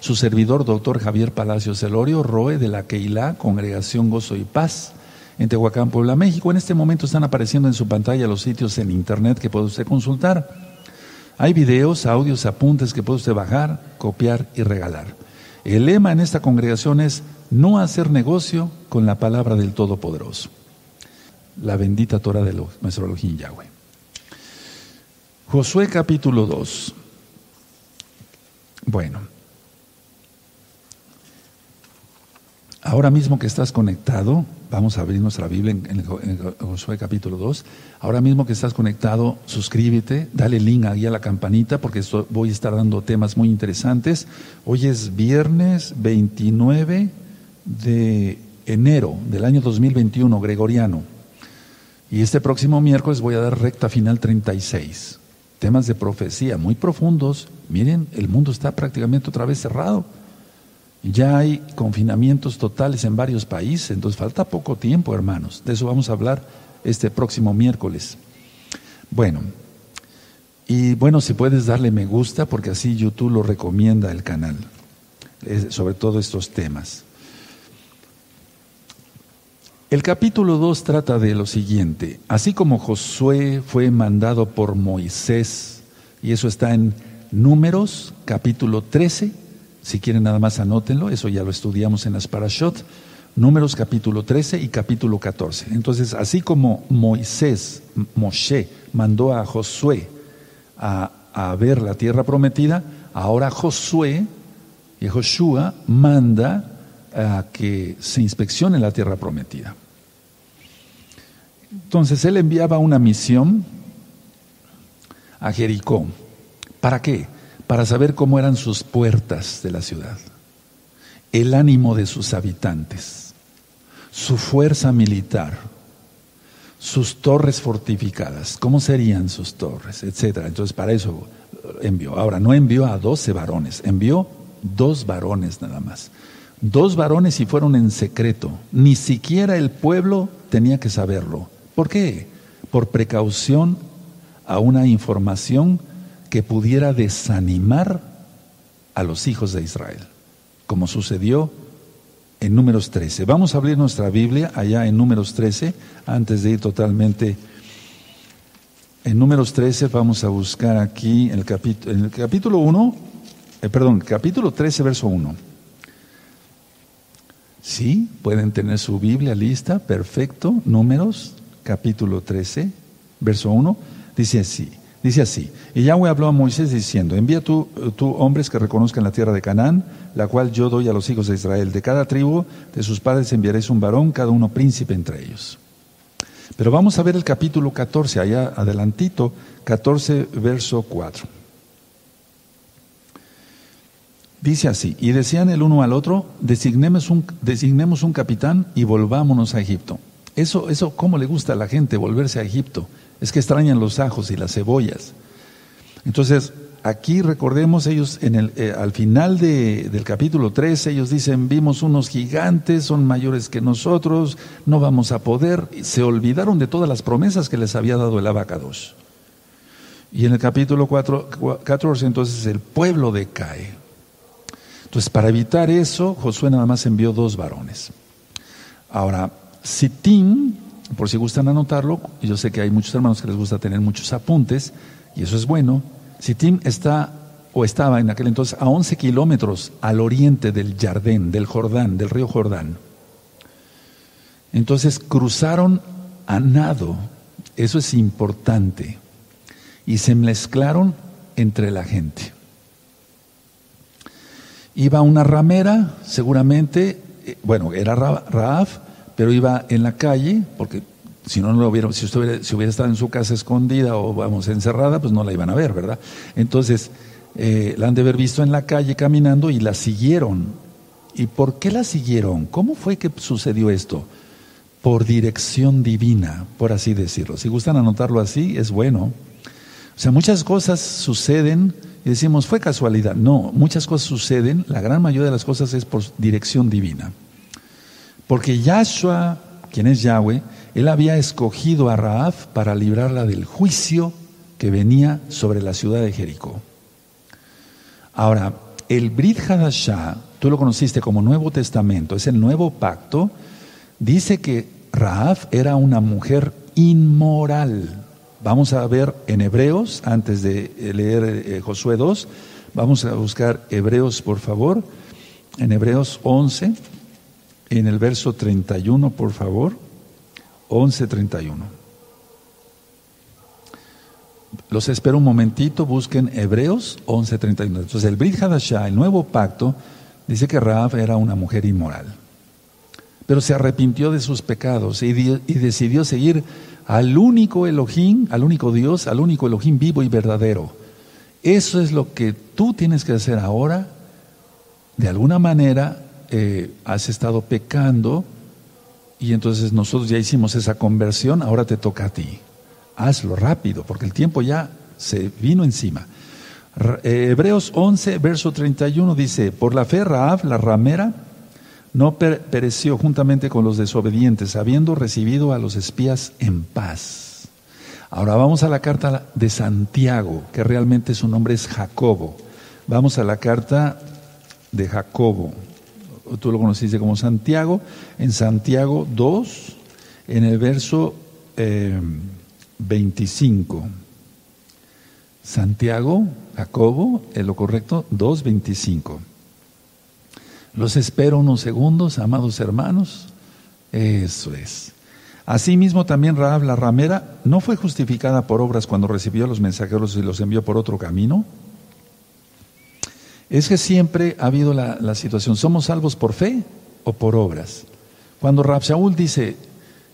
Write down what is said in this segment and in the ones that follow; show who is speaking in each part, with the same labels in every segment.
Speaker 1: su servidor, doctor Javier Palacios Celorio, ROE de la Keilah, Congregación Gozo y Paz, en Tehuacán, Puebla, México. En este momento están apareciendo en su pantalla los sitios en internet que puede usted consultar. Hay videos, audios, apuntes que puede usted bajar, copiar y regalar. El lema en esta congregación es no hacer negocio con la palabra del Todopoderoso. La bendita Torah de nuestro Elohim Yahweh. Josué capítulo 2. Bueno, ahora mismo que estás conectado, vamos a abrir nuestra Biblia en, Josué capítulo 2. Ahora mismo que estás conectado, suscríbete, dale link ahí a la campanita porque voy a estar dando temas muy interesantes. Hoy es viernes 29 de enero del año 2021, gregoriano. Y este próximo miércoles voy a dar recta final 36. Temas de profecía muy profundos. Miren, el mundo está prácticamente otra vez cerrado. Ya hay confinamientos totales en varios países, entonces falta poco tiempo, hermanos. De eso vamos a hablar este próximo miércoles. Bueno, y bueno, si puedes darle me gusta, porque así YouTube lo recomienda el canal, sobre todo estos temas. El capítulo 2 trata de lo siguiente, así como Josué fue mandado por Moisés, y eso está en Números capítulo 13, si quieren nada más anótenlo, eso ya lo estudiamos en las parashot. Números capítulo 13 y capítulo 14. Entonces, así como Moisés, Moshe, mandó a Josué a, a ver la tierra prometida, ahora Josué y Joshua manda a que se inspeccione la tierra prometida. Entonces él enviaba una misión a Jericó. ¿Para qué? Para saber cómo eran sus puertas de la ciudad, el ánimo de sus habitantes, su fuerza militar, sus torres fortificadas, cómo serían sus torres, etcétera. Entonces, para eso envió. Ahora, no envió a doce varones, envió dos varones nada más. Dos varones y fueron en secreto. Ni siquiera el pueblo tenía que saberlo. ¿Por qué? Por precaución a una información que pudiera desanimar a los hijos de Israel, como sucedió en números 13. Vamos a abrir nuestra Biblia allá en números 13, antes de ir totalmente. En números 13 vamos a buscar aquí el en el capítulo 1, eh, perdón, capítulo 13, verso 1. Sí, pueden tener su Biblia lista, perfecto. Números, capítulo 13, verso 1. Dice así, Dice así, y Yahweh habló a Moisés diciendo, envía tú, tú, hombres que reconozcan la tierra de Canaán, la cual yo doy a los hijos de Israel. De cada tribu de sus padres enviaréis un varón, cada uno príncipe entre ellos. Pero vamos a ver el capítulo 14, allá adelantito, 14, verso 4. Dice así, y decían el uno al otro, designemos un, designemos un capitán y volvámonos a Egipto. Eso, eso, ¿cómo le gusta a la gente volverse a Egipto? Es que extrañan los ajos y las cebollas. Entonces, aquí recordemos ellos, en el, eh, al final del capítulo 13, ellos dicen, vimos unos gigantes, son mayores que nosotros, no vamos a poder. se olvidaron de todas las promesas que les había dado el abacados. Y en el capítulo 4, 14, entonces el pueblo decae. Entonces, para evitar eso, Josué nada más envió dos varones. Ahora, Sitín por si gustan anotarlo, yo sé que hay muchos hermanos que les gusta tener muchos apuntes, y eso es bueno. Sittim está o estaba en aquel entonces a 11 kilómetros al oriente del Jardín, del Jordán, del río Jordán. Entonces cruzaron a nado, eso es importante, y se mezclaron entre la gente. Iba una ramera, seguramente, eh, bueno, era Raaf, pero iba en la calle, porque si no, lo hubiera, si usted hubiera, si hubiera estado en su casa escondida o vamos encerrada, pues no la iban a ver, ¿verdad? Entonces, eh, la han de haber visto en la calle caminando y la siguieron. ¿Y por qué la siguieron? ¿Cómo fue que sucedió esto? Por dirección divina, por así decirlo. Si gustan anotarlo así, es bueno. O sea, muchas cosas suceden y decimos, fue casualidad. No, muchas cosas suceden, la gran mayoría de las cosas es por dirección divina. Porque Yahshua, quien es Yahweh, él había escogido a Raab para librarla del juicio que venía sobre la ciudad de Jericó. Ahora, el Brit Hadashah, tú lo conociste como Nuevo Testamento, es el nuevo pacto, dice que Raab era una mujer inmoral. Vamos a ver en Hebreos, antes de leer eh, Josué 2, vamos a buscar Hebreos, por favor, en Hebreos 11, en el verso 31, por favor, 11, 31. Los espero un momentito, busquen Hebreos 11:31. Entonces el Brit Hadashah, el nuevo pacto, dice que Raab era una mujer inmoral. Pero se arrepintió de sus pecados y decidió seguir al único Elohim, al único Dios, al único Elohim vivo y verdadero. Eso es lo que tú tienes que hacer ahora. De alguna manera eh, has estado pecando y entonces nosotros ya hicimos esa conversión, ahora te toca a ti hazlo rápido, porque el tiempo ya se vino encima. Eh, Hebreos 11, verso 31 dice, por la fe Raab, la ramera, no pereció juntamente con los desobedientes, habiendo recibido a los espías en paz. Ahora vamos a la carta de Santiago, que realmente su nombre es Jacobo. Vamos a la carta de Jacobo. Tú lo conociste como Santiago. En Santiago 2, en el verso... Eh, 25. Santiago, Jacobo, es lo correcto, 2.25. Los espero unos segundos, amados hermanos. Eso es. Asimismo también Raab la ramera no fue justificada por obras cuando recibió los mensajeros y los envió por otro camino. Es que siempre ha habido la, situación, ¿somos salvos por fe o por obras? Cuando Rab Shaul dice,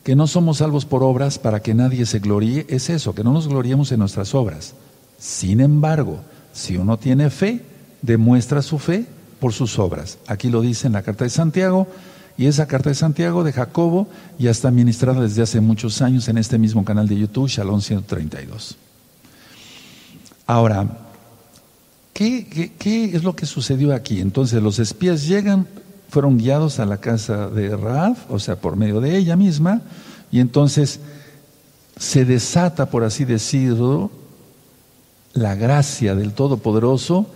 Speaker 1: que no somos salvos por obras para que nadie se gloríe, es eso, que no nos gloriemos en nuestras obras. Sin embargo, si uno tiene fe, demuestra su fe por sus obras. Aquí lo dice en la carta de Santiago, y esa carta de Santiago de Jacobo ya está ministrada desde hace muchos años en este mismo canal de YouTube, Shalom 132. Ahora, ¿qué, es lo que sucedió aquí? Entonces los espías llegan fueron guiados a la casa de Raab, o sea, por medio de ella misma, y entonces se desata, por así decirlo, la gracia del Todopoderoso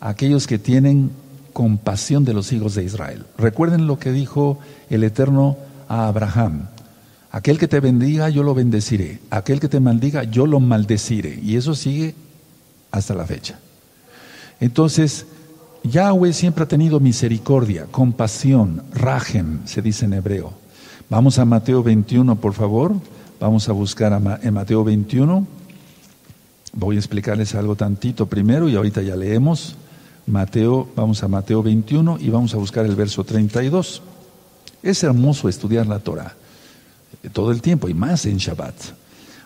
Speaker 1: a aquellos que tienen compasión de los hijos de Israel. Recuerden lo que dijo el Eterno a Abraham. Aquel que te bendiga, yo lo bendeciré. Aquel que te maldiga, yo lo maldeciré. Y eso sigue hasta la fecha. Entonces, Yahweh siempre ha tenido misericordia, compasión, rajem, se dice en hebreo. Vamos a Mateo 21, por favor. Vamos a buscar en Mateo 21. Voy a explicarles algo tantito primero y ahorita ya leemos. Mateo, vamos a Mateo 21 y vamos a buscar el verso 32. Es hermoso estudiar la Torah eh, todo el tiempo y más en Shabbat.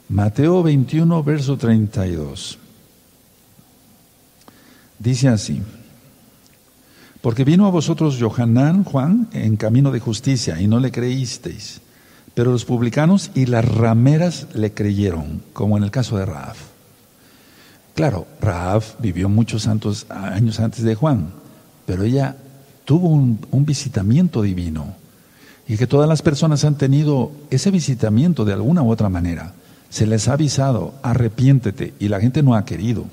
Speaker 1: Mateo 21, verso 32. Dice así. Porque vino a vosotros Johanán, Juan, en camino de justicia, y no le creísteis. Pero los publicanos y las rameras le creyeron, como en el caso de Raab. Claro, Raab vivió muchos santos años antes de Juan, pero ella tuvo un, un visitamiento divino. Y que todas las personas han tenido ese visitamiento de alguna u otra manera. Se les ha avisado, arrepiéntete, y la gente no ha querido.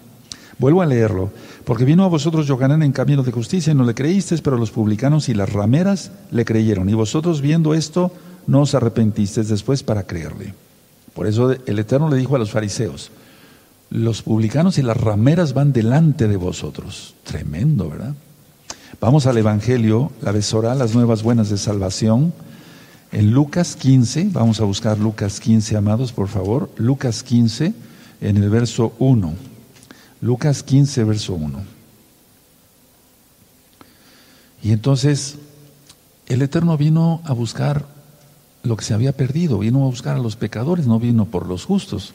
Speaker 1: Vuelvo a leerlo. Porque vino a vosotros Yohanan en camino de justicia y no le creísteis, pero los publicanos y las rameras le creyeron. Y vosotros viendo esto no os arrepentisteis después para creerle. Por eso el Eterno le dijo a los fariseos, los publicanos y las rameras van delante de vosotros. Tremendo, ¿verdad? Vamos al Evangelio, la besora, las nuevas buenas de salvación. En Lucas 15, vamos a buscar Lucas 15, amados, por favor. Lucas 15, en el verso 1. Lucas 15, verso 1. Y entonces el Eterno vino a buscar lo que se había perdido, vino a buscar a los pecadores, no vino por los justos.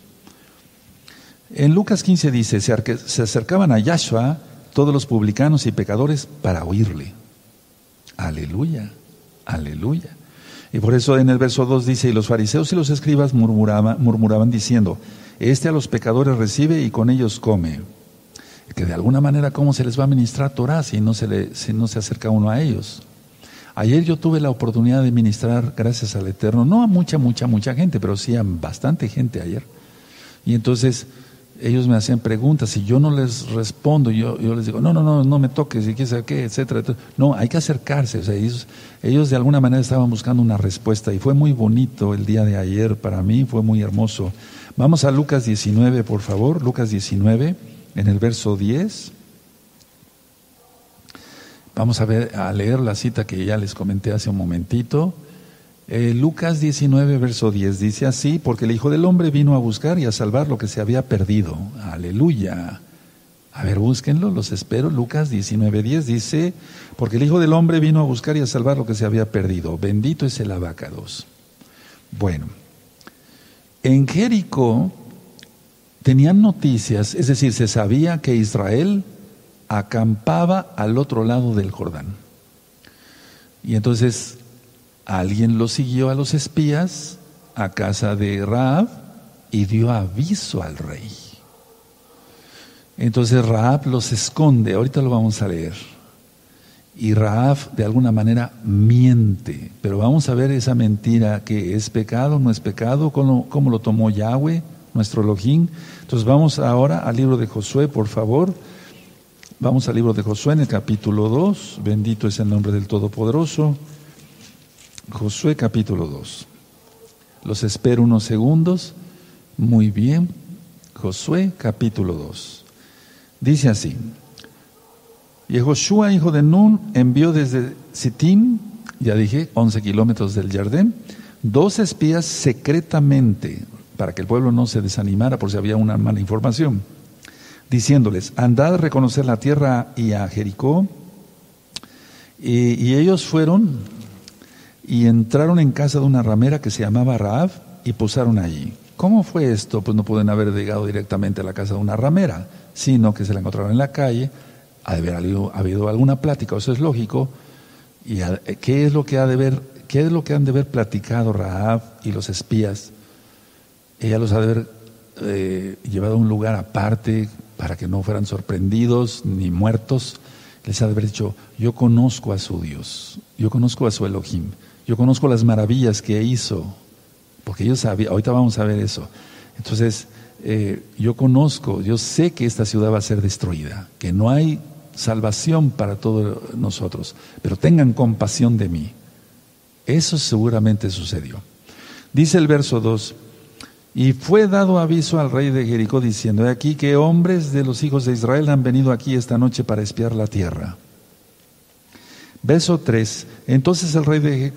Speaker 1: En Lucas 15 dice, se acercaban a Yahshua todos los publicanos y pecadores para oírle. Aleluya, aleluya. Y por eso en el verso 2 dice, y los fariseos y los escribas murmuraban, murmuraban diciendo, este a los pecadores recibe y con ellos come. Que de alguna manera, ¿cómo se les va a ministrar Torah si no se, le, si no se acerca uno a ellos? Ayer yo tuve la oportunidad de ministrar, gracias al Eterno, no a mucha, mucha, mucha gente, pero sí a bastante gente ayer. Y entonces ellos me hacían preguntas y yo no les respondo, yo, yo les digo, no, no, no, no me toques, y qué sabe qué, etcétera, No, hay que acercarse. O sea, ellos, ellos de alguna manera estaban buscando una respuesta y fue muy bonito el día de ayer para mí, fue muy hermoso. Vamos a Lucas 19, por favor, Lucas 19, en el verso 10. Vamos a leer la cita que ya les comenté hace un momentito. Eh, Lucas 19, verso 10 dice así, porque el Hijo del Hombre vino a buscar y a salvar lo que se había perdido. Aleluya. A ver, búsquenlo, los espero. Lucas 19, 10 dice, porque el Hijo del Hombre vino a buscar y a salvar lo que se había perdido. Bendito es el abacados. Bueno, en Jericó tenían noticias, es decir, se sabía que Israel acampaba al otro lado del Jordán. Y entonces alguien lo siguió a los espías a casa de Raab y dio aviso al rey. Entonces Raab los esconde, ahorita lo vamos a leer. Y Raab de alguna manera miente, pero vamos a ver esa mentira que es pecado, no es pecado, cómo, cómo lo tomó Yahweh, nuestro Elohim. Entonces vamos ahora al libro de Josué, por favor. Vamos al libro de Josué en el capítulo 2. Bendito es el nombre del Todopoderoso. Josué capítulo 2. Los espero unos segundos. Muy bien. Josué capítulo 2. Dice así. Y Josué, hijo de Nun, envió desde Sittim, ya dije, 11 kilómetros del Jardín, dos espías secretamente, para que el pueblo no se desanimara por si había una mala información, diciéndoles, andad a reconocer la tierra y a Jericó. Y, ellos fueron y entraron en casa de una ramera que se llamaba Raab y posaron allí. ¿Cómo fue esto? Pues no pueden haber llegado directamente a la casa de una ramera, sino que se la encontraron en la calle, ha de haber habido, alguna plática, eso es lógico. ¿Y qué es lo que ha de ver, qué es lo que han de haber platicado Raab y los espías? Ella los ha de haber eh, llevado a un lugar aparte para que no fueran sorprendidos ni muertos. Les ha de haber dicho, yo conozco a su Dios, yo conozco a su Elohim. Yo conozco las maravillas que hizo, porque yo sabía, ahorita vamos a ver eso. Entonces, eh, yo conozco, yo sé que esta ciudad va a ser destruida, que no hay salvación para todos nosotros, pero tengan compasión de mí. Eso seguramente sucedió. Dice el verso 2, y fue dado aviso al rey de Jericó diciendo, he aquí que hombres de los hijos de Israel han venido aquí esta noche para espiar la tierra. Verso 3. Entonces el rey de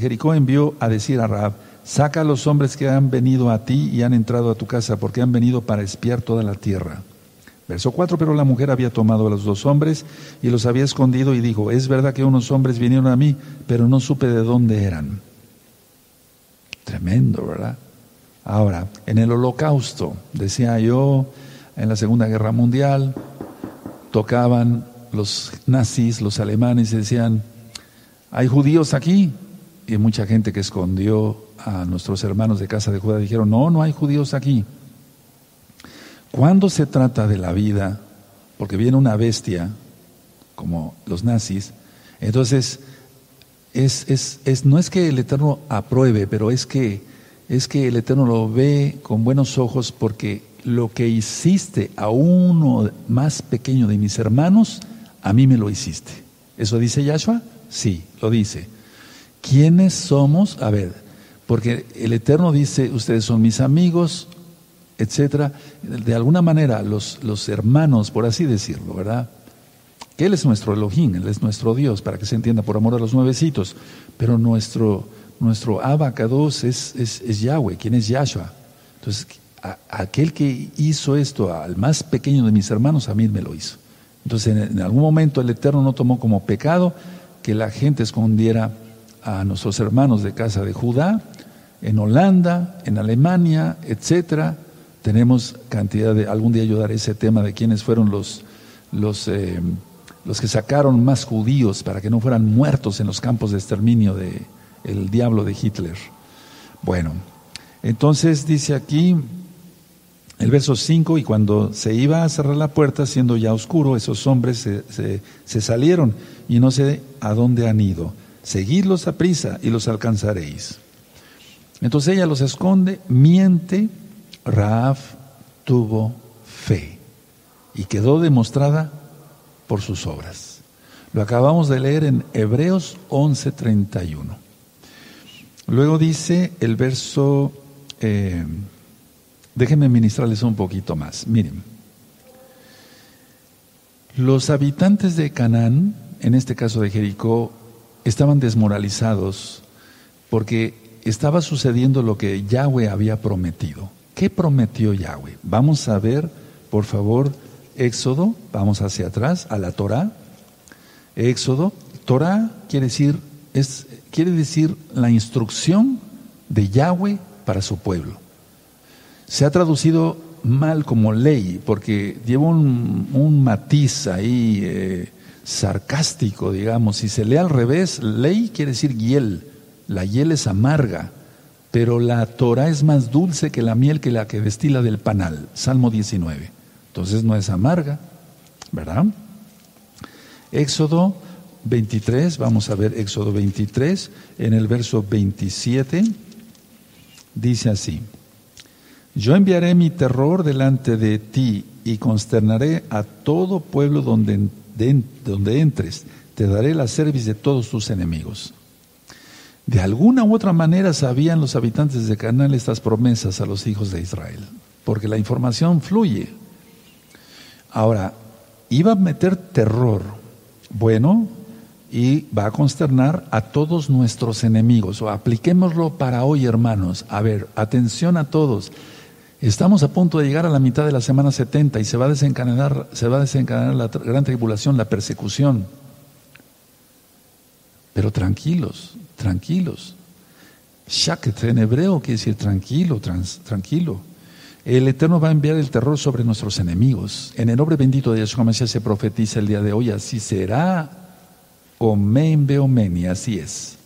Speaker 1: Jericó, envió a decir a Raab, saca a los hombres que han venido a ti y han entrado a tu casa, porque han venido para espiar toda la tierra. Verso 4, pero la mujer había tomado a los dos hombres y los había escondido y dijo, es verdad que unos hombres vinieron a mí, pero no supe de dónde eran. Tremendo, ¿verdad? Ahora, en el holocausto, decía yo, en la Segunda Guerra Mundial, tocaban los nazis, los alemanes decían, hay judíos aquí. Y mucha gente que escondió a nuestros hermanos de casa de Judá dijeron, no, no hay judíos aquí. Cuando se trata de la vida, porque viene una bestia, como los nazis, entonces es, es, es, no es que el Eterno apruebe, pero es que, es que el Eterno lo ve con buenos ojos porque lo que hiciste a uno más pequeño de mis hermanos, a mí me lo hiciste. ¿Eso dice Yahshua? Sí, lo dice. ¿Quiénes somos? A ver, porque el Eterno dice, ustedes son mis amigos, etcétera. De alguna manera, los, los hermanos, por así decirlo, ¿verdad? Que Él es nuestro Elohim, Él es nuestro Dios, para que se entienda, por amor a los nuevecitos. Pero nuestro, nuestro abacados es, es, es, Yahweh, quien es Yahshua. Entonces, aquel que hizo esto al más pequeño de mis hermanos, a mí me lo hizo. Entonces, en, algún momento el Eterno no tomó como pecado que la gente escondiera a nuestros hermanos de casa de Judá, en Holanda, en Alemania, etcétera. Tenemos cantidad de, algún día yo daré ese tema de quiénes fueron los, los, eh, los que sacaron más judíos para que no fueran muertos en los campos de exterminio de el diablo de Hitler. Bueno, entonces dice aquí, el verso 5, y cuando se iba a cerrar la puerta, siendo ya oscuro, esos hombres se, se, salieron y no sé a dónde han ido. Seguidlos a prisa y los alcanzaréis. Entonces ella los esconde, miente, Raaf tuvo fe y quedó demostrada por sus obras. Lo acabamos de leer en Hebreos 11:31. Luego dice el verso, eh, déjenme ministrarles un poquito más. Miren, los habitantes de Canaán, en este caso de Jericó, estaban desmoralizados porque estaba sucediendo lo que Yahweh había prometido. ¿Qué prometió Yahweh? Vamos a ver, por favor, Éxodo, vamos hacia atrás, a la Torah. Éxodo, Torah quiere decir, es, quiere decir la instrucción de Yahweh para su pueblo. Se ha traducido mal como ley, porque lleva un, matiz ahí eh, sarcástico, digamos. Si se lee al revés, ley quiere decir hiel. La hiel es amarga, pero la Torah es más dulce que la miel que la que destila del panal. Salmo 19. Entonces no es amarga, ¿verdad? Éxodo 23, vamos a ver Éxodo 23, en el verso 27, dice así. Yo enviaré mi terror delante de ti y consternaré a todo pueblo donde, donde entres. Te daré la cerviz de todos tus enemigos. De alguna u otra manera sabían los habitantes de Canaán estas promesas a los hijos de Israel, porque la información fluye. Ahora, iba a meter terror, bueno, y va a consternar a todos nuestros enemigos. O apliquémoslo para hoy, hermanos. A ver, atención a todos. Estamos a punto de llegar a la mitad de la semana 70 y se va a desencadenar, se va a desencadenar la gran tribulación, la persecución. Pero tranquilos, tranquilos. Shaket en hebreo quiere decir tranquilo, tranquilo. El Eterno va a enviar el terror sobre nuestros enemigos. En el nombre bendito de Yeshua Mashiach se profetiza el día de hoy, así será. Omen beomen, y así es.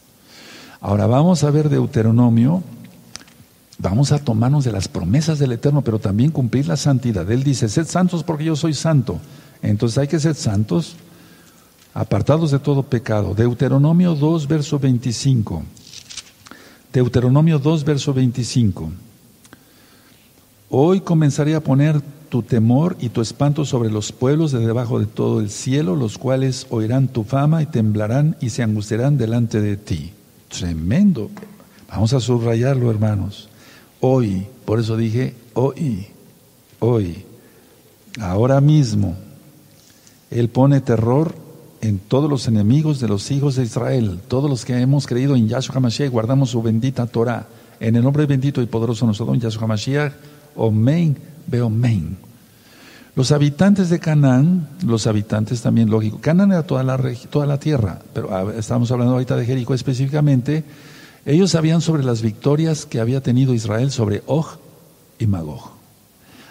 Speaker 1: Ahora vamos a ver Deuteronomio Vamos a tomarnos de las promesas del Eterno, pero también cumplir la santidad. Él dice, sed santos porque yo soy santo. Entonces hay que ser santos, apartados de todo pecado. Deuteronomio 2, verso 25. Deuteronomio 2, verso 25. Hoy comenzaré a poner tu temor y tu espanto sobre los pueblos de debajo de todo el cielo, los cuales oirán tu fama y temblarán y se angustiarán delante de ti. Tremendo. Vamos a subrayarlo, hermanos hoy. Por eso dije hoy, hoy, ahora mismo. Él pone terror en todos los enemigos de los hijos de Israel, todos los que hemos creído en Yahshua HaMashiach, guardamos su bendita Torah. En el nombre bendito y poderoso de nuestro don Yahshua HaMashiach, Omen, Beomen. Los habitantes de Canaán, los habitantes también, lógico, Canaán era toda la, toda la tierra, pero estamos hablando ahorita de Jericó específicamente, ellos sabían sobre las victorias que había tenido Israel sobre Og y Magog.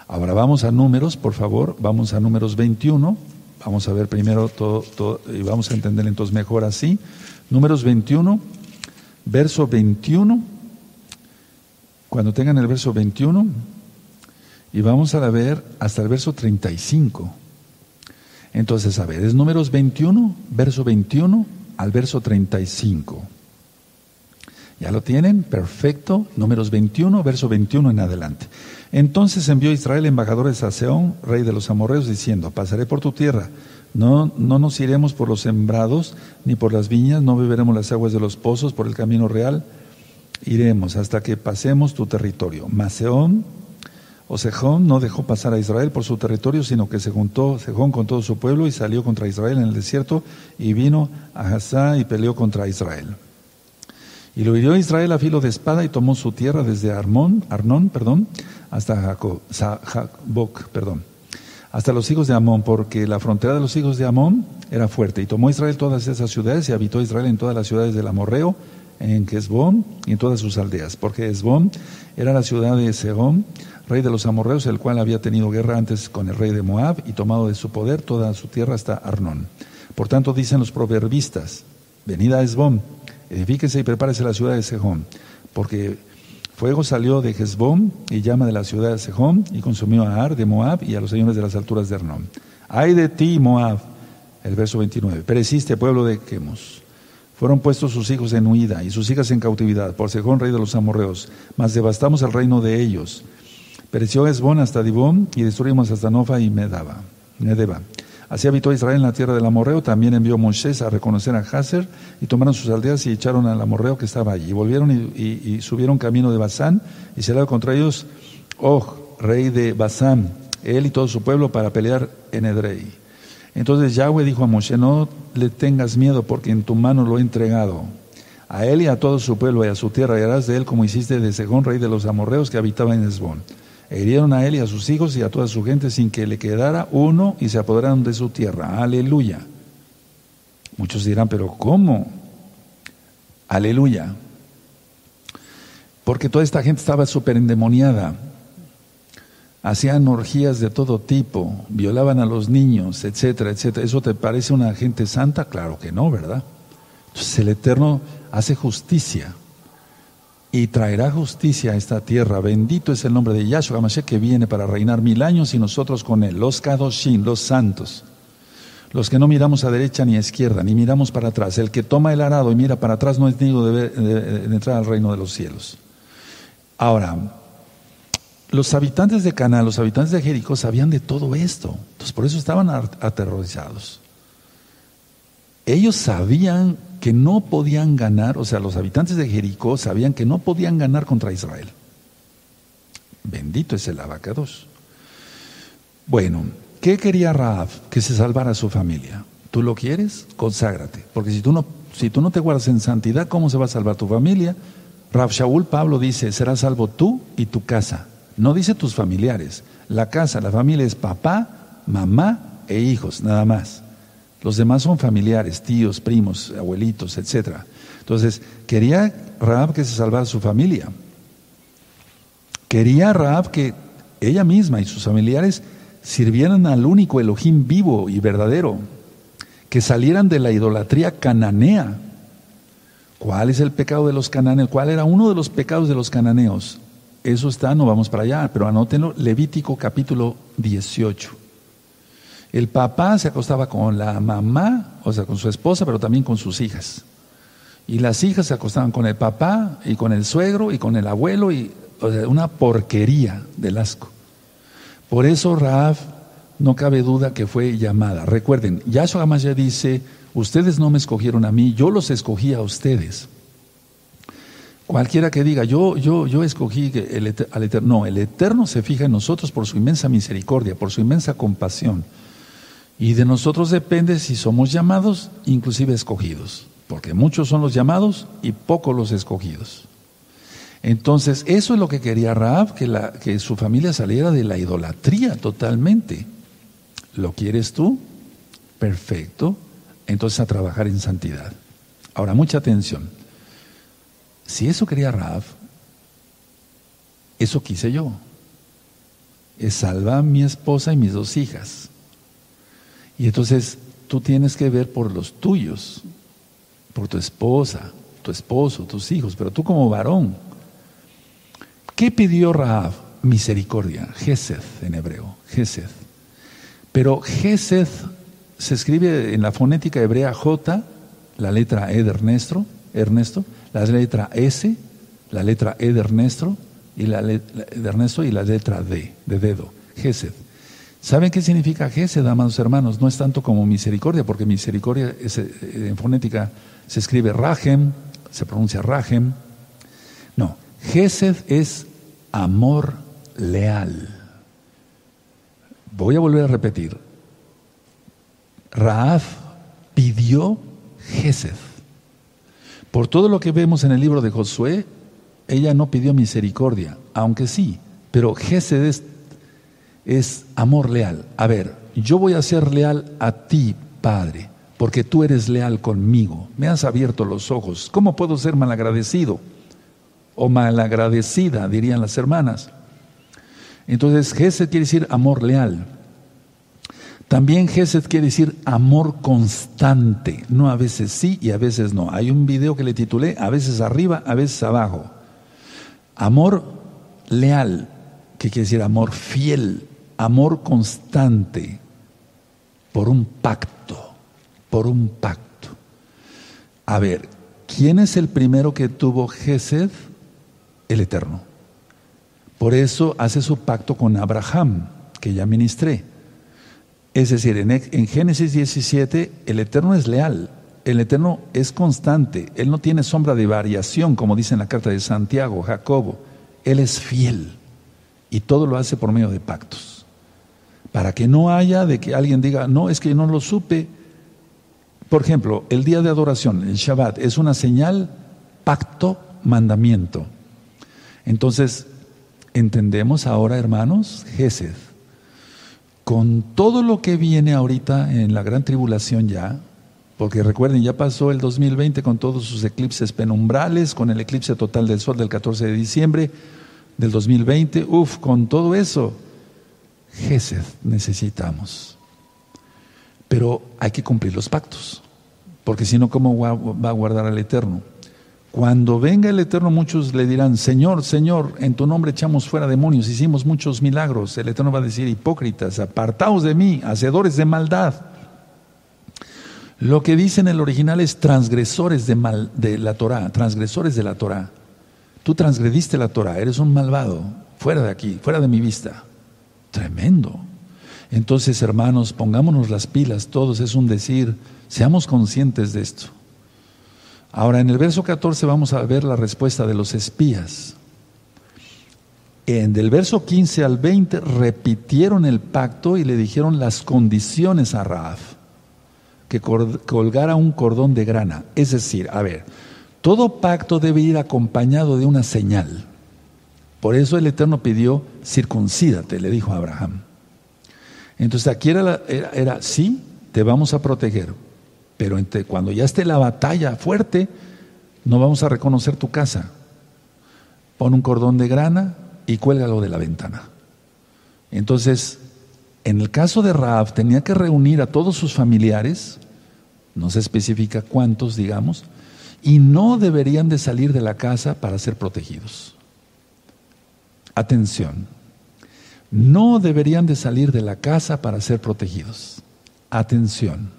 Speaker 1: Ahora vamos a números, por favor, vamos a números 21. Vamos a ver primero todo, y vamos a entender entonces mejor así. Números 21, verso 21. Cuando tengan el verso 21, y vamos a ver hasta el verso 35. Entonces, a ver, es números 21, verso 21 al verso 35. ¿Ya lo tienen? Perfecto. Números 21, verso 21 en adelante. Entonces envió Israel embajadores a Seón, rey de los amorreos, diciendo, pasaré por tu tierra, no, no nos iremos por los sembrados, ni por las viñas, no beberemos las aguas de los pozos, por el camino real, iremos hasta que pasemos tu territorio. Mas Seón, o Sejón, no dejó pasar a Israel por su territorio, sino que se juntó Sejón con todo su pueblo y salió contra Israel en el desierto, y vino a Hazá y peleó contra Israel. Y lo hirió Israel a filo de espada y tomó su tierra desde Armón, Arnón, perdón, hasta Jacob, perdón, hasta los hijos de Amón, porque la frontera de los hijos de Amón era fuerte. Y tomó Israel todas esas ciudades y habitó Israel en todas las ciudades del Amorreo, en Kesbón y en todas sus aldeas, porque Esbón era la ciudad de Segón, rey de los amorreos, el cual había tenido guerra antes con el rey de Moab y tomado de su poder toda su tierra hasta Arnón. Por tanto, dicen los proverbistas, venid a Esbón, edifíquese y prepárese la ciudad de Sejón, porque fuego salió de Hezbón y llama de la ciudad de Sejón y consumió a Ar de Moab y a los señores de las alturas de Arnón. Ay de ti, Moab, el verso 29, pereciste pueblo de Quemos. Fueron puestos sus hijos en huida y sus hijas en cautividad por Sejón, rey de los amorreos, mas devastamos el reino de ellos. Pereció Esbón hasta Dibón y destruimos hasta Nofa y Medaba, Medeba. Así habitó Israel en la tierra del Amorreo. También envió Moisés a reconocer a Hazer y tomaron sus aldeas y echaron al Amorreo que estaba allí. Y volvieron y, subieron camino de Basán y se le contra ellos Og, rey de Basán, él y todo su pueblo para pelear en Edrei. Entonces Yahweh dijo a Moshe, no le tengas miedo porque en tu mano lo he entregado. A él y a todo su pueblo y a su tierra y harás de él como hiciste de Segón, rey de los amorreos que habitaba en Esbón. Hirieron a él y a sus hijos y a toda su gente sin que le quedara uno y se apoderaron de su tierra. Aleluya. Muchos dirán, pero ¿cómo? Aleluya. Porque toda esta gente estaba súper endemoniada. Hacían orgías de todo tipo, violaban a los niños, etcétera, etcétera. ¿Eso te parece una gente santa? Claro que no, ¿verdad? Entonces el Eterno hace justicia y traerá justicia a esta tierra. Bendito es el nombre de Yahshua Hamashiach que viene para reinar mil años y nosotros con él, los Kadoshim, los santos. Los que no miramos a derecha ni a izquierda, ni miramos para atrás. El que toma el arado y mira para atrás no es digno de, de, entrar al reino de los cielos. Ahora, los habitantes de Canaán, los habitantes de Jericó sabían de todo esto. Entonces por eso estaban aterrorizados. Ellos sabían que no podían ganar, o sea, los habitantes de Jericó sabían que no podían ganar contra Israel. Bendito es el abacados. Bueno, ¿qué quería Raab? Que se salvara su familia. ¿Tú lo quieres? Conságrate. Porque si tú no, si tú no te guardas en santidad, ¿cómo se va a salvar tu familia? Rab Shaul Pablo dice, serás salvo tú y tu casa. No dice tus familiares. La casa, la familia es papá, mamá e hijos, nada más. Los demás son familiares, tíos, primos, abuelitos, etc. Entonces, quería Raab que se salvara su familia. Quería Raab que ella misma y sus familiares sirvieran al único Elohim vivo y verdadero, que salieran de la idolatría cananea. ¿Cuál es el pecado de los cananeos? ¿Cuál era uno de los pecados de los cananeos? Eso está, no vamos para allá, pero anótenlo, Levítico capítulo 18. El papá se acostaba con la mamá, o sea, con su esposa, pero también con sus hijas. Y las hijas se acostaban con el papá y con el suegro y con el abuelo y una porquería del asco. Por eso Raab no cabe duda que fue llamada. Recuerden, Yahshua ya dice, ustedes no me escogieron a mí, yo los escogí a ustedes. Cualquiera que diga, yo, yo, yo escogí al Eterno, no, el Eterno se fija en nosotros por su inmensa misericordia, por su inmensa compasión. Y de nosotros depende si somos llamados, inclusive escogidos, porque muchos son los llamados y pocos los escogidos. Entonces, eso es lo que quería Raab, que, la, que su familia saliera de la idolatría totalmente. ¿Lo quieres tú? Perfecto. Entonces a trabajar en santidad. Ahora, mucha atención. Si eso quería Raab, eso quise yo. Es salvar a mi esposa y mis dos hijas. Y entonces tú tienes que ver por los tuyos, por tu esposa, tu esposo, tus hijos, pero tú como varón. ¿Qué pidió Raab? Misericordia, Gesed en hebreo, Gesed. Pero Gesed se escribe en la fonética hebrea J, la letra E de Ernesto, Ernesto la letra S, la letra E de Ernesto y la, de Ernesto y la letra D de dedo, Gesed. ¿Saben qué significa Gesed, amados hermanos? No es tanto como misericordia, porque misericordia eh, en fonética se escribe Rahem, se pronuncia Rahem. No, Gesed es amor leal. Voy a volver a repetir. Raaf pidió Gesed. Por todo lo que vemos en el libro de Josué, ella no pidió misericordia, aunque sí, pero Gesed es es amor leal. A ver, yo voy a ser leal a ti, Padre, porque tú eres leal conmigo. Me has abierto los ojos. ¿Cómo puedo ser malagradecido? O malagradecida, dirían las hermanas. Entonces, Gesed quiere decir amor leal. También Gesed quiere decir amor constante, no a veces sí y a veces no. Hay un video que le titulé a veces arriba, a veces abajo. Amor leal, que quiere decir amor fiel, amor constante por un pacto, por un pacto. A ver, ¿quién es el primero que tuvo Gesed? El Eterno. Por eso hace su pacto con Abraham, que ya ministré. Es decir, en, en Génesis 17, el Eterno es leal, el Eterno es constante, Él no tiene sombra de variación, como dice en la carta de Santiago, Jacobo. Él es fiel y todo lo hace por medio de pactos. Para que no haya de que alguien diga, no, es que no lo supe. Por ejemplo, el día de adoración, el Shabbat, es una señal, pacto, mandamiento. Entonces, entendemos ahora, hermanos, Gesed, con todo lo que viene ahorita en la gran tribulación ya, porque recuerden, ya pasó el 2020 con todos sus eclipses penumbrales, con el eclipse total del sol del 14 de diciembre del 2020, uff, con todo eso, Gesed necesitamos. Pero hay que cumplir los pactos, porque si no, ¿cómo va a guardar al Eterno? Cuando venga el Eterno, muchos le dirán, Señor, Señor, en tu nombre echamos fuera demonios, hicimos muchos milagros. El Eterno va a decir, hipócritas, apartaos de mí, hacedores de maldad. Lo que dice en el original es transgresores de, mal, de la Torah, transgresores de la Torah. Tú transgrediste la Torah, eres un malvado, fuera de aquí, fuera de mi vista. Tremendo. Entonces, hermanos, pongámonos las pilas, todos es un decir, seamos conscientes de esto. Ahora, en el verso 14 vamos a ver la respuesta de los espías. En del verso 15 al 20 repitieron el pacto y le dijeron las condiciones a Raab, que colgara un cordón de grana. Es decir, a ver, todo pacto debe ir acompañado de una señal. Por eso el Eterno pidió, circuncídate, le dijo a Abraham. Entonces aquí era, era sí, te vamos a proteger, pero cuando ya esté la batalla fuerte, no vamos a reconocer tu casa. Pon un cordón de grana y cuélgalo de la ventana. Entonces, en el caso de Raab, tenía que reunir a todos sus familiares, no se especifica cuántos, digamos, y no deberían de salir de la casa para ser protegidos. Atención, no deberían de salir de la casa para ser protegidos. Atención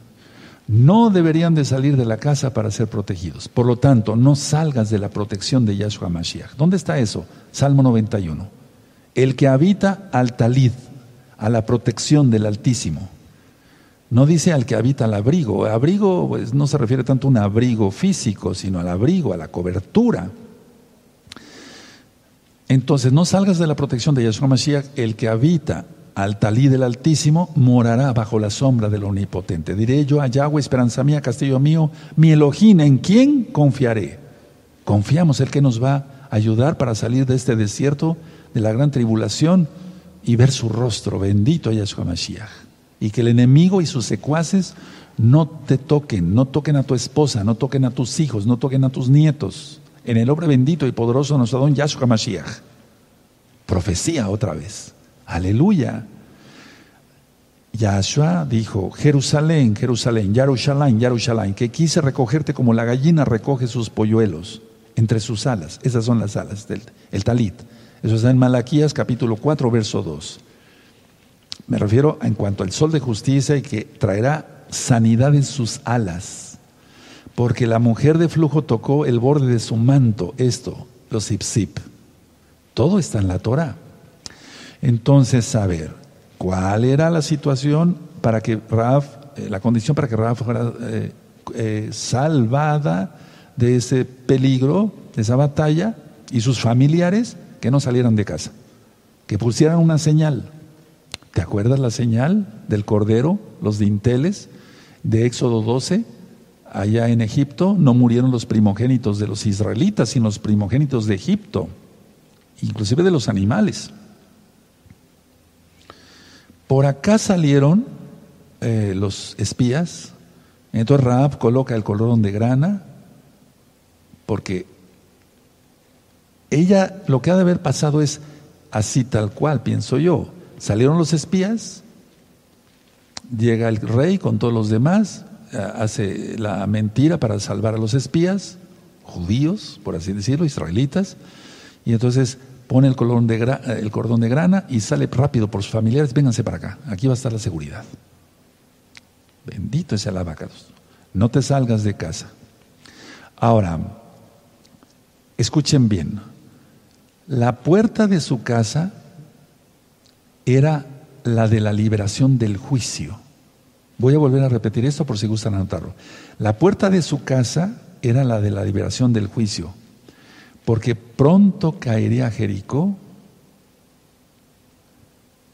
Speaker 1: no deberían de salir de la casa para ser protegidos. Por lo tanto, no salgas de la protección de Yahshua Mashiach. ¿Dónde está eso? Salmo 91. El que habita al talid, a la protección del Altísimo. No dice al que habita al abrigo. Abrigo pues, no se refiere tanto a un abrigo físico, sino al abrigo, a la cobertura. Entonces, no salgas de la protección de Yahshua Mashiach, el que habita al talí del Altísimo morará bajo la sombra del Omnipotente. Diré yo a Yahweh, esperanza mía, castillo mío, mi Elohim, ¿en quién confiaré? Confiamos el que nos va a ayudar para salir de este desierto, de la gran tribulación y ver su rostro, bendito Yahshua Mashiach. Y que el enemigo y sus secuaces no te toquen, no toquen a tu esposa, no toquen a tus hijos, no toquen a tus nietos. En el nombre bendito y poderoso de nuestro don Yahshua Mashiach. Profecía otra vez. Aleluya. Yahshua dijo, Jerusalén, Jerusalén, Yarushalayim, Yarushalayim, que quise recogerte como la gallina recoge sus polluelos entre sus alas. Esas son las alas del el talit. Eso está en Malaquías capítulo 4, verso 2. Me refiero en cuanto al sol de justicia y que traerá sanidad en sus alas. Porque la mujer de flujo tocó el borde de su manto, esto, los zip Todo está en la Torah. Entonces, a ver, ¿cuál era la situación para que Raf, eh, la condición para que Raf fuera eh, eh, salvada de ese peligro, de esa batalla, y sus familiares que no salieran de casa, que pusieran una señal. ¿Te acuerdas la señal del cordero, los dinteles de Éxodo 12? Allá en Egipto no murieron los primogénitos de los israelitas, sino los primogénitos de Egipto, inclusive de los animales. Por acá salieron eh, los espías, entonces Raab coloca el cordón de grana, porque ella lo que ha de haber pasado es así tal cual, pienso yo. Salieron los espías, llega el rey con todos los demás, hace la mentira para salvar a los espías, judíos, por así decirlo, israelitas, y entonces pone el, cordón de grana, el cordón de grana y sale rápido por sus familiares, vénganse para acá, aquí va a estar la seguridad. Bendito sea el abacados. No te salgas de casa. Ahora, escuchen bien. La puerta de su casa era la de la liberación del juicio. Voy a volver a repetir esto por si gustan anotarlo. La puerta de su casa era la de la liberación del juicio, porque pronto caería Jericó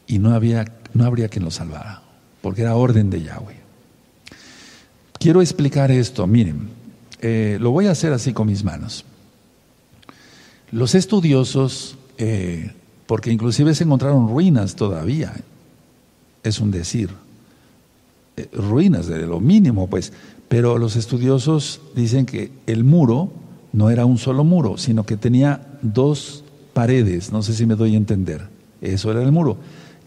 Speaker 1: y no, había, no habría quien lo salvara, porque era orden de Yahweh. Quiero explicar esto, miren, eh, lo voy a hacer así con mis manos. Los estudiosos, eh, porque inclusive se encontraron ruinas todavía, es un decir, ruinas de lo mínimo, pues, pero los estudiosos dicen que el muro no era un solo muro, sino que tenía dos paredes, no sé si me doy a entender, eso era el muro.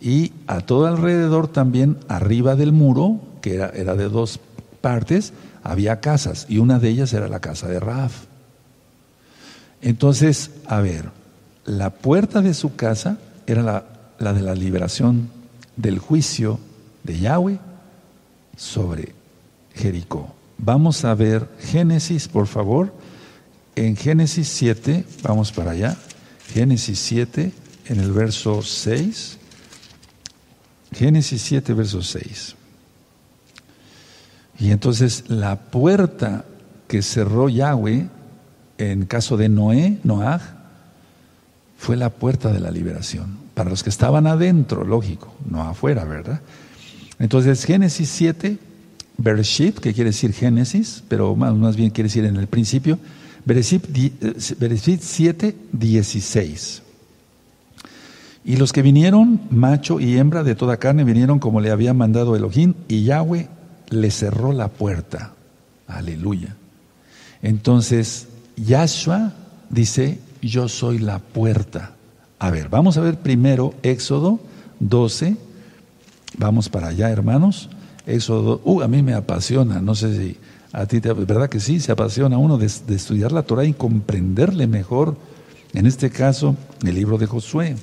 Speaker 1: Y a todo alrededor también, arriba del muro, que era, de dos partes, había casas, y una de ellas era la casa de Raaf. Entonces, a ver, la puerta de su casa era la de la liberación del juicio de Yahweh sobre Jericó. Vamos a ver Génesis, por favor. En Génesis 7, vamos para allá. Génesis 7, en el verso 6. Génesis 7, verso 6. Y entonces la puerta que cerró Yahweh en caso de Noé, Noah, fue la puerta de la liberación. Para los que estaban adentro, lógico, no afuera, ¿verdad? Entonces Génesis 7, Bereshit, que quiere decir Génesis, pero más, bien quiere decir en el principio, Bereshit, 7, 16. Y los que vinieron, macho y hembra de toda carne, vinieron como le había mandado Elohim, y Yahweh le cerró la puerta. Aleluya. Entonces, Yahshua dice, yo soy la puerta. A ver, vamos a ver primero Éxodo 12. Vamos para allá, hermanos. Éxodo, uh, a mí me apasiona, no sé si a ti te, ¿verdad que sí? Se apasiona uno de, de estudiar la Torah y comprenderle mejor, en este caso, el libro de Josué.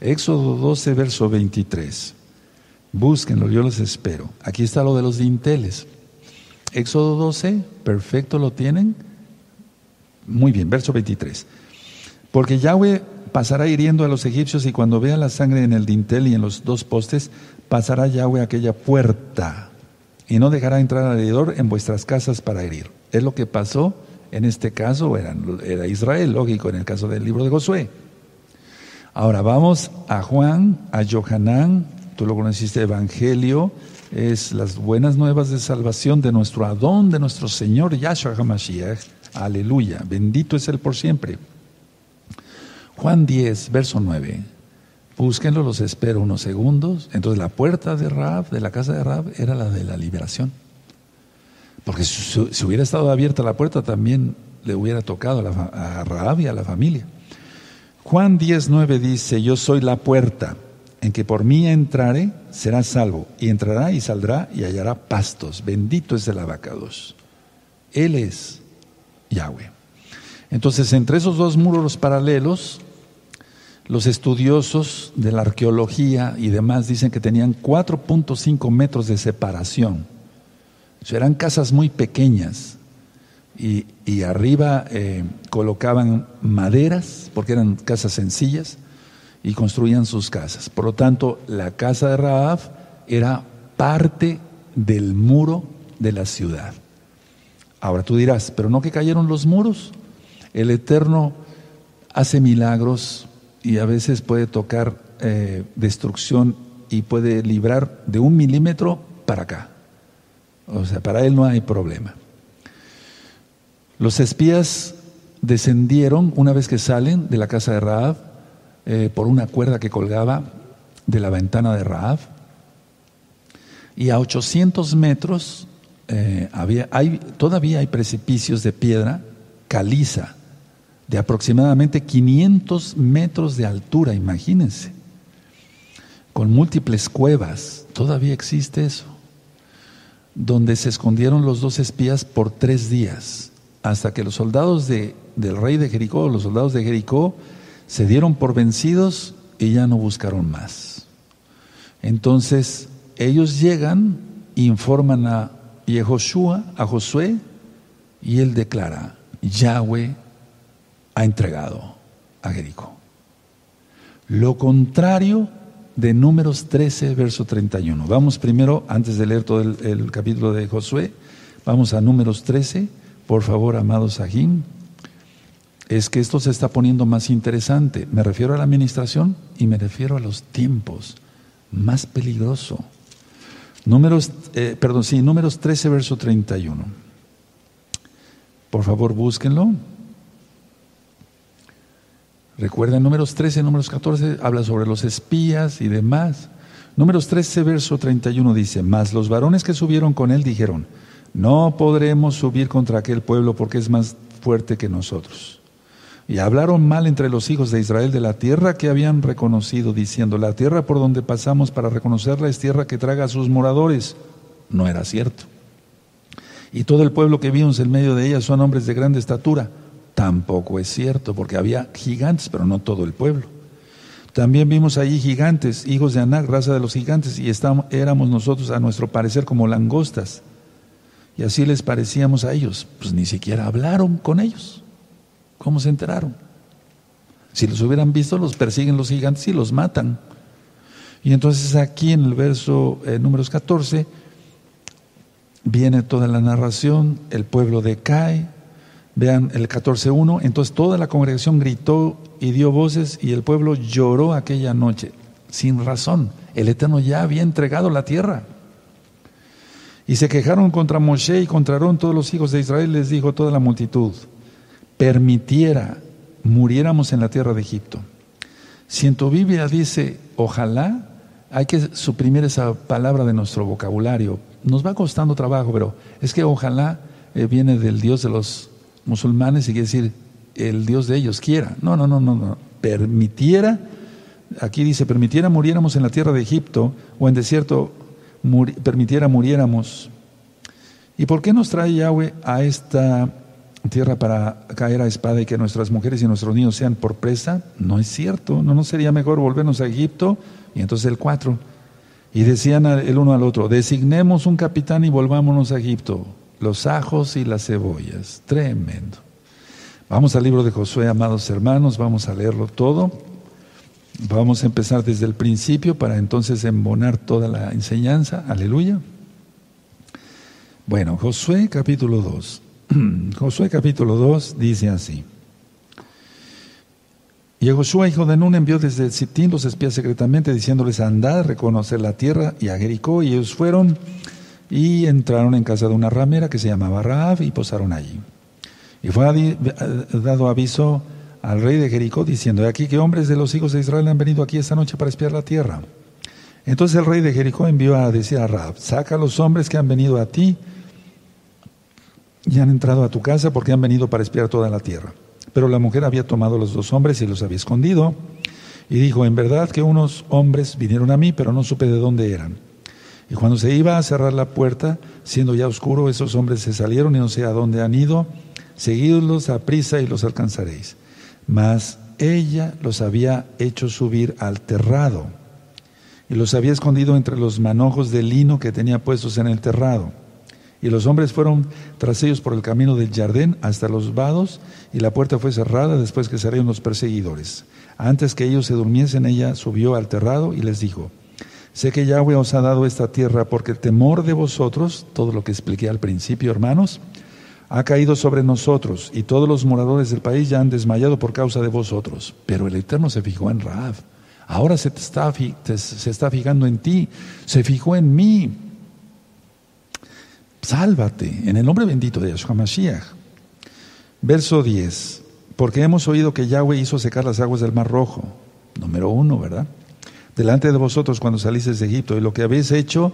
Speaker 1: Éxodo 12, verso 23. Búsquenlo, yo los espero. Aquí está lo de los dinteles. Éxodo 12, perfecto, ¿lo tienen? Muy bien, verso 23. Porque Yahweh pasará hiriendo a los egipcios y cuando vea la sangre en el dintel y en los dos postes, pasará Yahweh aquella puerta y no dejará entrar alrededor en vuestras casas para herir. Es lo que pasó en este caso, era Israel, lógico, en el caso del libro de Josué. Ahora vamos a Juan, a Johanán, tú lo conociste, Evangelio, es las buenas nuevas de salvación de nuestro Adón, de nuestro Señor Yahshua HaMashiach. Aleluya, bendito es Él por siempre. Juan 10, verso 9. Búsquenlo, los espero unos segundos. Entonces la puerta de Rab, de la casa de Rab, era la de la liberación. Porque si, hubiera estado abierta la puerta también le hubiera tocado a, Rab y a la familia. Juan 10, 9 dice, yo soy la puerta, en que por mí entrare, será salvo, y entrará y saldrá y hallará pastos. Bendito es el abacados. Él es Yahweh. Entonces, entre esos dos muros paralelos, los estudiosos de la arqueología y demás dicen que tenían 4.5 metros de separación. eran casas muy pequeñas y, arriba eh, colocaban maderas, porque eran casas sencillas, y construían sus casas. Por lo tanto, la casa de Raab era parte del muro de la ciudad. Ahora tú dirás, pero no que cayeron los muros. El Eterno hace milagros y a veces puede tocar eh, destrucción y puede librar de un milímetro para acá. O sea, para él no hay problema. Los espías descendieron una vez que salen de la casa de Raab eh, por una cuerda que colgaba de la ventana de Raab y a 800 metros eh, había, todavía hay precipicios de piedra caliza de aproximadamente 500 metros de altura, imagínense, con múltiples cuevas, todavía existe eso, donde se escondieron los dos espías por tres días, hasta que los soldados de, del rey de Jericó, los soldados de Jericó, se dieron por vencidos y ya no buscaron más. Entonces, ellos llegan, informan a Yehoshua, a Josué, y él declara, Yahweh ha entregado a Jericó. Lo contrario de números 13, verso 31. Vamos primero, antes de leer todo el, capítulo de Josué, vamos a números 13, por favor, amados Sahim. Es que esto se está poniendo más interesante. Me refiero a la administración y me refiero a los tiempos. Más peligroso. Números, eh, perdón, sí, números 13, verso 31. Por favor, búsquenlo. Recuerden, números 13, números 14, habla sobre los espías y demás. Números 13, verso 31 dice, mas los varones que subieron con él dijeron, no podremos subir contra aquel pueblo porque es más fuerte que nosotros. Y hablaron mal entre los hijos de Israel de la tierra que habían reconocido, diciendo, la tierra por donde pasamos para reconocerla es tierra que traga a sus moradores. No era cierto. Y todo el pueblo que vimos en medio de ella son hombres de grande estatura. Tampoco es cierto, porque había gigantes, pero no todo el pueblo. También vimos allí gigantes, hijos de Anac, raza de los gigantes, y éramos nosotros a nuestro parecer como langostas. Y así les parecíamos a ellos. Pues ni siquiera hablaron con ellos. ¿Cómo se enteraron? Si los hubieran visto, los persiguen los gigantes y los matan. Y entonces aquí en el verso eh, números 14 viene toda la narración, el pueblo decae, vean el 14.1, entonces toda la congregación gritó y dio voces y el pueblo lloró aquella noche, sin razón, el Eterno ya había entregado la tierra. Y se quejaron contra Moshe y contra Aarón todos los hijos de Israel, les dijo toda la multitud, permitiera muriéramos en la tierra de Egipto. Si en tu Biblia dice ojalá, hay que suprimir esa palabra de nuestro vocabulario. Nos va costando trabajo, pero es que ojalá eh, viene del Dios de los musulmanes y quiere decir el Dios de ellos quiera. No, no, no, no, no. Permitiera, aquí dice, permitiera muriéramos en la tierra de Egipto o en desierto, permitiera muriéramos. ¿Y por qué nos trae Yahweh a esta tierra para caer a espada y que nuestras mujeres y nuestros niños sean por presa? No es cierto. ¿No nos sería mejor volvernos a Egipto? Y entonces el cuatro. Y decían el uno al otro, designemos un capitán y volvámonos a Egipto. Los ajos y las cebollas. Tremendo. Vamos al libro de Josué, amados hermanos, vamos a leerlo todo. Vamos a empezar desde el principio para entonces embonar toda la enseñanza. Aleluya. Bueno, Josué capítulo 2. Josué capítulo 2 dice así. Y Josué, hijo de Nun, envió desde Sittim los espías secretamente, diciéndoles, andad reconocer la tierra y a. Y ellos fueron y entraron en casa de una ramera que se llamaba Raab y posaron allí. Y fue dado aviso al rey de Jericó diciendo, aquí que hombres de los hijos de Israel han venido aquí esta noche para espiar la tierra. Entonces el rey de Jericó envió a decir a Raab, saca a los hombres que han venido a ti y han entrado a tu casa porque han venido para espiar toda la tierra. Pero la mujer había tomado los dos hombres y los había escondido y dijo, en verdad que unos hombres vinieron a mí, pero no supe de dónde eran. Y cuando se iba a cerrar la puerta, siendo ya oscuro, esos hombres se salieron y no sé a dónde han ido, seguidlos a prisa y los alcanzaréis. Mas ella los había hecho subir al terrado y los había escondido entre los manojos de lino que tenía puestos en el terrado. Y los hombres fueron tras ellos por el camino del jardín hasta los vados, y la puerta fue cerrada después que salieron los perseguidores. Antes que ellos se durmiesen, ella subió al terrado y les dijo, Sé que Yahweh os ha dado esta tierra porque el temor de vosotros, todo lo que expliqué al principio, hermanos, ha caído sobre nosotros y todos los moradores del país ya han desmayado por causa de vosotros. Pero el Eterno se fijó en Raab. Ahora se, está, se está fijando en ti, se fijó en mí. Sálvate en el nombre bendito de Yahshua Mashiach. Verso 10. Porque hemos oído que Yahweh hizo secar las aguas del Mar Rojo. Número uno, ¿verdad? Delante de vosotros cuando salisteis de Egipto y lo que habéis hecho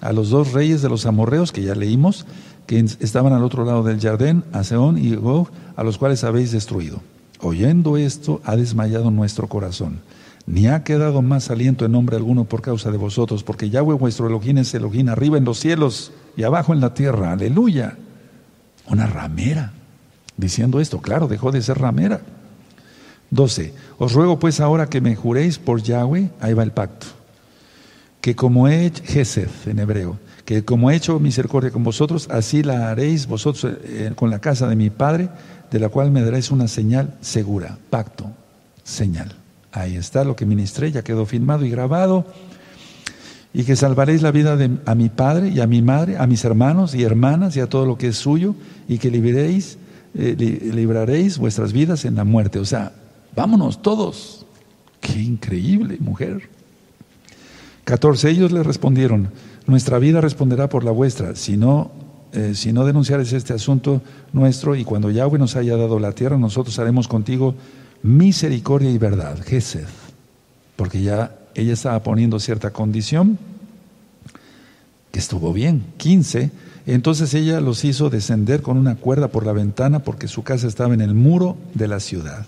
Speaker 1: a los dos reyes de los amorreos que ya leímos que estaban al otro lado del jardín, a Seón y Gog, a los cuales habéis destruido. Oyendo esto, ha desmayado nuestro corazón. Ni ha quedado más aliento en nombre alguno por causa de vosotros, porque Yahweh vuestro Elohim es Elohim arriba en los cielos y abajo en la tierra. Aleluya. Una ramera. Diciendo esto, claro, dejó de ser ramera. 12. Os ruego pues ahora que me juréis por Yahweh, ahí va el pacto, que como he hecho, en hebreo, que como he hecho misericordia con vosotros, así la haréis vosotros eh, con la casa de mi Padre, de la cual me daréis una señal segura, pacto, señal. Ahí está lo que ministré, ya quedó filmado y grabado. Y que salvaréis la vida de, a mi padre y a mi madre, a mis hermanos y hermanas y a todo lo que es suyo, y que eh, libraréis vuestras vidas en la muerte. O sea, vámonos todos. Qué increíble, mujer. 14. Ellos le respondieron, nuestra vida responderá por la vuestra, si no, eh, si no denunciares este asunto nuestro, y cuando Yahweh nos haya dado la tierra, nosotros haremos contigo misericordia y verdad, Gesed, porque ya ella estaba poniendo cierta condición que estuvo bien. 15. Entonces ella los hizo descender con una cuerda por la ventana porque su casa estaba en el muro de la ciudad.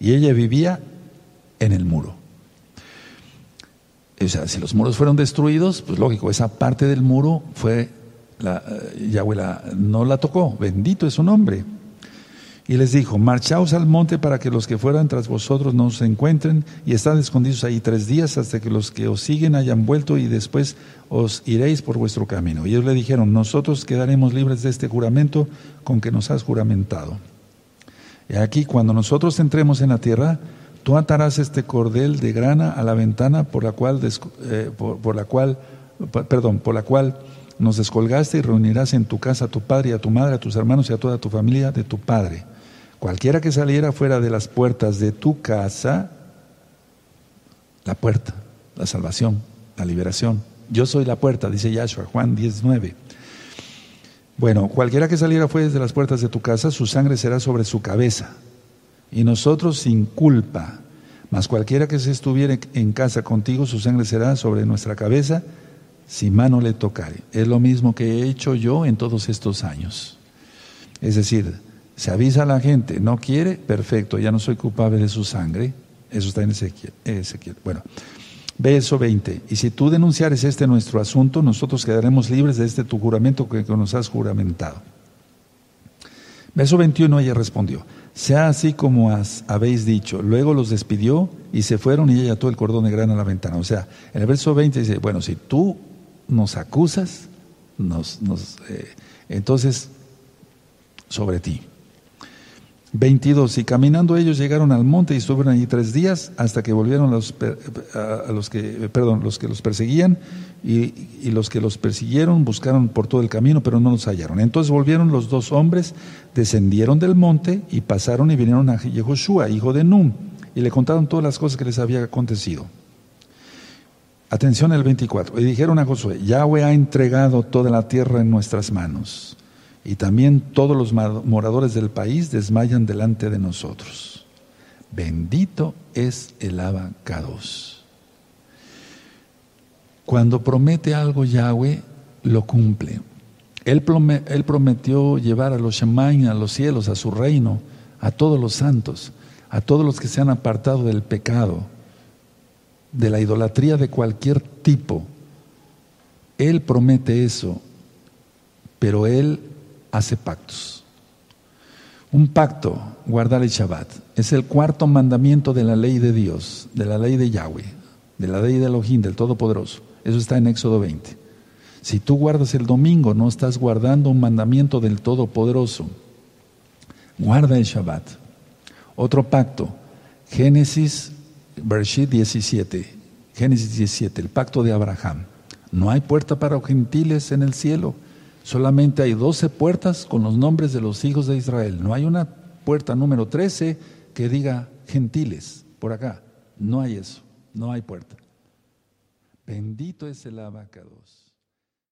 Speaker 1: Y ella vivía en el muro. O sea, si los muros fueron destruidos, pues lógico, esa parte del muro fue, la, eh, Yahweh no la tocó, bendito es su nombre. Y les dijo, marchaos al monte para que los que fueran tras vosotros no se encuentren y están escondidos ahí tres días hasta que los que os siguen hayan vuelto y después os iréis por vuestro camino. Y ellos le dijeron, nosotros quedaremos libres de este juramento con que nos has juramentado. Y aquí, cuando nosotros entremos en la tierra, tú atarás este cordel de grana a la ventana por la cual, eh, por la cual perdón, por la cual nos descolgaste y reunirás en tu casa a tu padre y a tu madre, a tus hermanos y a toda tu familia de tu padre Cualquiera que saliera fuera de las puertas de tu casa, la puerta, la salvación, la liberación. Yo soy la puerta, dice Yahshua, Juan 19. Bueno, cualquiera que saliera fuera de las puertas de tu casa, su sangre será sobre su cabeza. Y nosotros sin culpa. Mas cualquiera que se estuviera en casa contigo, su sangre será sobre nuestra cabeza, si mano le tocare. Es lo mismo que he hecho yo en todos estos años. Es decir, se avisa a la gente, no quiere, perfecto, ya no soy culpable de su sangre. Eso está en. Ezequiel. Bueno, verso 20. Y si tú denunciares este nuestro asunto, nosotros quedaremos libres de este tu juramento que nos has juramentado. Verso 21 ella respondió, sea así como habéis dicho. Luego los despidió y se fueron y ella ató el cordón de grana a la ventana. O sea, en el verso 20 dice, bueno, si tú nos acusas, nos, nos eh, entonces sobre ti. 22. Y caminando ellos llegaron al monte y estuvieron allí tres días hasta que volvieron los, a los que, perdón, los que los perseguían y, los que los persiguieron buscaron por todo el camino, pero no los hallaron. Entonces volvieron los dos hombres, descendieron del monte y pasaron y vinieron a Yehoshua, hijo de Num, y le contaron todas las cosas que les había acontecido. Atención el 24. Y dijeron a Josué, Yahweh ha entregado toda la tierra en nuestras manos y también todos los moradores del país desmayan delante de nosotros. Bendito es el abacados. Cuando promete algo Yahweh, lo cumple. Él, prometió llevar a los Shemain, a los cielos, a su reino, a todos los santos, a todos los que se han apartado del pecado, de la idolatría de cualquier tipo. Él promete eso, pero Él hace pactos. Un pacto, guardar el Shabbat, es el cuarto mandamiento de la ley de Dios, de la ley de Yahweh, de la ley de Elohim, del Todopoderoso. Eso está en Éxodo 20. Si tú guardas el domingo, no estás guardando un mandamiento del Todopoderoso. Guarda el Shabbat. Otro pacto, Génesis, Bereshit 17. Génesis 17, el pacto de Abraham. No hay puerta para gentiles en el cielo Solamente hay 12 puertas con los nombres de los hijos de Israel. No hay una puerta número 13 que diga gentiles por acá. No hay eso. No hay puerta. Bendito es el abacados.